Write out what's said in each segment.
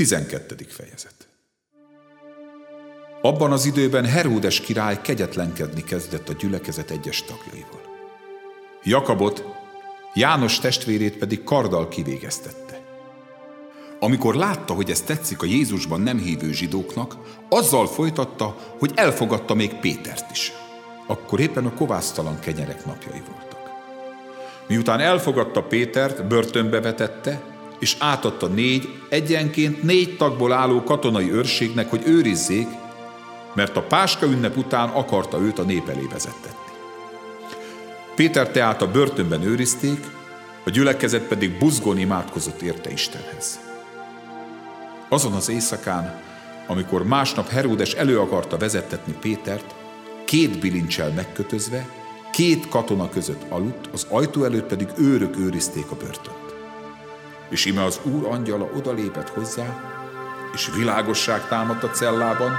12. fejezet Abban az időben Heródes király kegyetlenkedni kezdett a gyülekezet egyes tagjaival. Jakabot, János testvérét pedig karddal kivégeztette. Amikor látta, hogy ez tetszik a Jézusban nem hívő zsidóknak, azzal folytatta, hogy elfogadta még Pétert is. Akkor éppen a kovásztalan kenyerek napjai voltak. Miután elfogadta Pétert, börtönbe vetette, és átadta négy, egyenként négy tagból álló katonai őrségnek, hogy őrizzék, mert a Páska ünnep után akarta őt a nép elé vezettetni. Péter tehát a börtönben őrizték, a gyülekezet pedig buzgón imádkozott érte Istenhez. Azon az éjszakán, amikor másnap Heródes elő akarta vezettetni Pétert, két bilincsel megkötözve, két katona között aludt, az ajtó előtt pedig őrök őrizték a börtönt. És ime az úr angyala odalépett hozzá, és világosság támadt a cellában,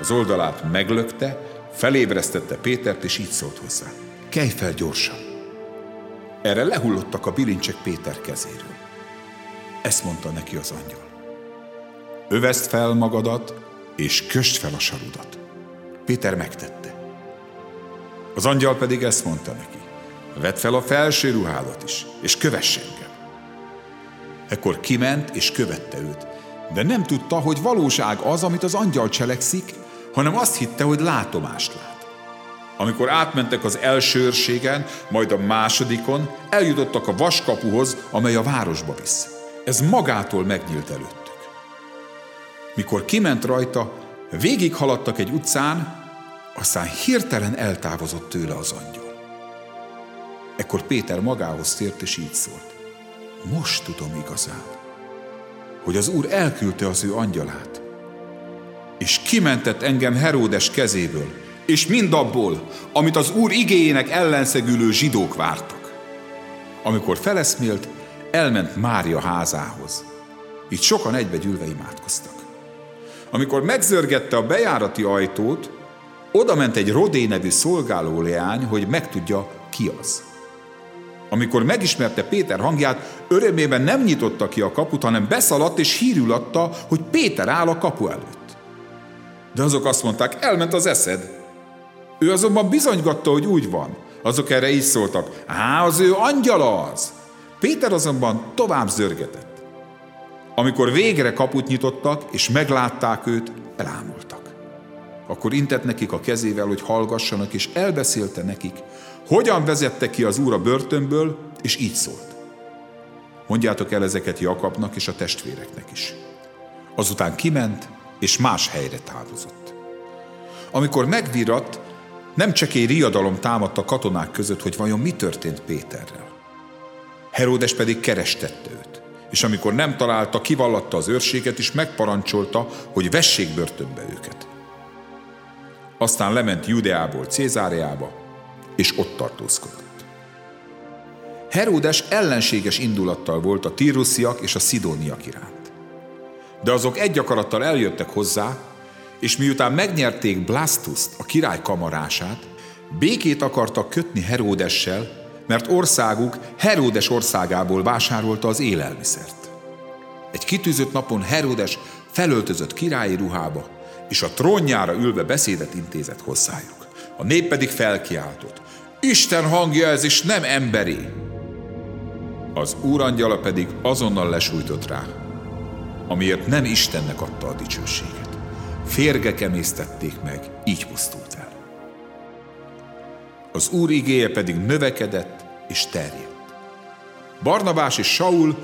az oldalát meglökte, felébresztette Pétert, és így szólt hozzá. Kelj fel gyorsan! Erre lehullottak a bilincsek Péter kezéről. Ezt mondta neki az angyal. Öveszt fel magadat, és köst fel a sarudat. Péter megtette. Az angyal pedig ezt mondta neki. Vedd fel a felső ruhádat is, és kövess engem. Ekkor kiment és követte őt, de nem tudta, hogy valóság az, amit az angyal cselekszik, hanem azt hitte, hogy látomást lát. Amikor átmentek az első őrségen, majd a másodikon, eljutottak a vaskapuhoz, amely a városba visz. Ez magától megnyílt előttük. Mikor kiment rajta, végighaladtak egy utcán, aztán hirtelen eltávozott tőle az angyal. Ekkor Péter magához tért, és így szólt. Most tudom igazán, hogy az Úr elküldte az ő angyalát, és kimentett engem Heródes kezéből, és mindabból, amit az Úr igéjének ellenszegülő zsidók vártak. Amikor feleszmélt, elment Mária házához. Itt sokan egybegyűlve imádkoztak. Amikor megzörgette a bejárati ajtót, oda ment egy Rodé nevű szolgáló leány, hogy megtudja, ki az. Amikor megismerte Péter hangját, örömében nem nyitotta ki a kaput, hanem beszaladt és hírül adta, hogy Péter áll a kapu előtt. De azok azt mondták, elment az eszed. Ő azonban bizonygatta, hogy úgy van. Azok erre így szóltak, á, az ő angyala az. Péter azonban tovább zörgetett. Amikor végre kaput nyitottak, és meglátták őt, elámultak. Akkor intett nekik a kezével, hogy hallgassanak, és elbeszélte nekik, hogyan vezette ki az úr a börtönből, és így szólt. Mondjátok el ezeket Jakabnak és a testvéreknek is. Azután kiment, és más helyre távozott. Amikor megviratt, nem csak egy riadalom támadt a katonák között, hogy vajon mi történt Péterrel. Heródes pedig kerestette őt, és amikor nem találta, kivallatta az őrséget, és megparancsolta, hogy vessék börtönbe őket. Aztán lement Judeából Cézáreába, és ott tartózkodott. Heródes ellenséges indulattal volt a tírusziak és a szidóniak iránt. De azok egy akarattal eljöttek hozzá, és miután megnyerték Blastuszt, a király kamarását, békét akartak kötni Heródessel, mert országuk Heródes országából vásárolta az élelmiszert. Egy kitűzött napon Heródes felöltözött királyi ruhába, és a trónjára ülve beszédet intézett hozzájuk. A nép pedig felkiáltott. Isten hangja ez, és nem emberi! Az úrangyala pedig azonnal lesújtott rá, amiért nem Istennek adta a dicsőséget. Férgek emésztették meg, így pusztult el. Az Úr igéje pedig növekedett és terjedt. Barnabás és Saul,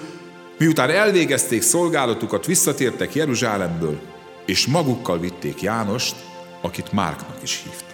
miután elvégezték szolgálatukat, visszatértek Jeruzsálemből, és magukkal vitték Jánost, akit Márknak is hívtak.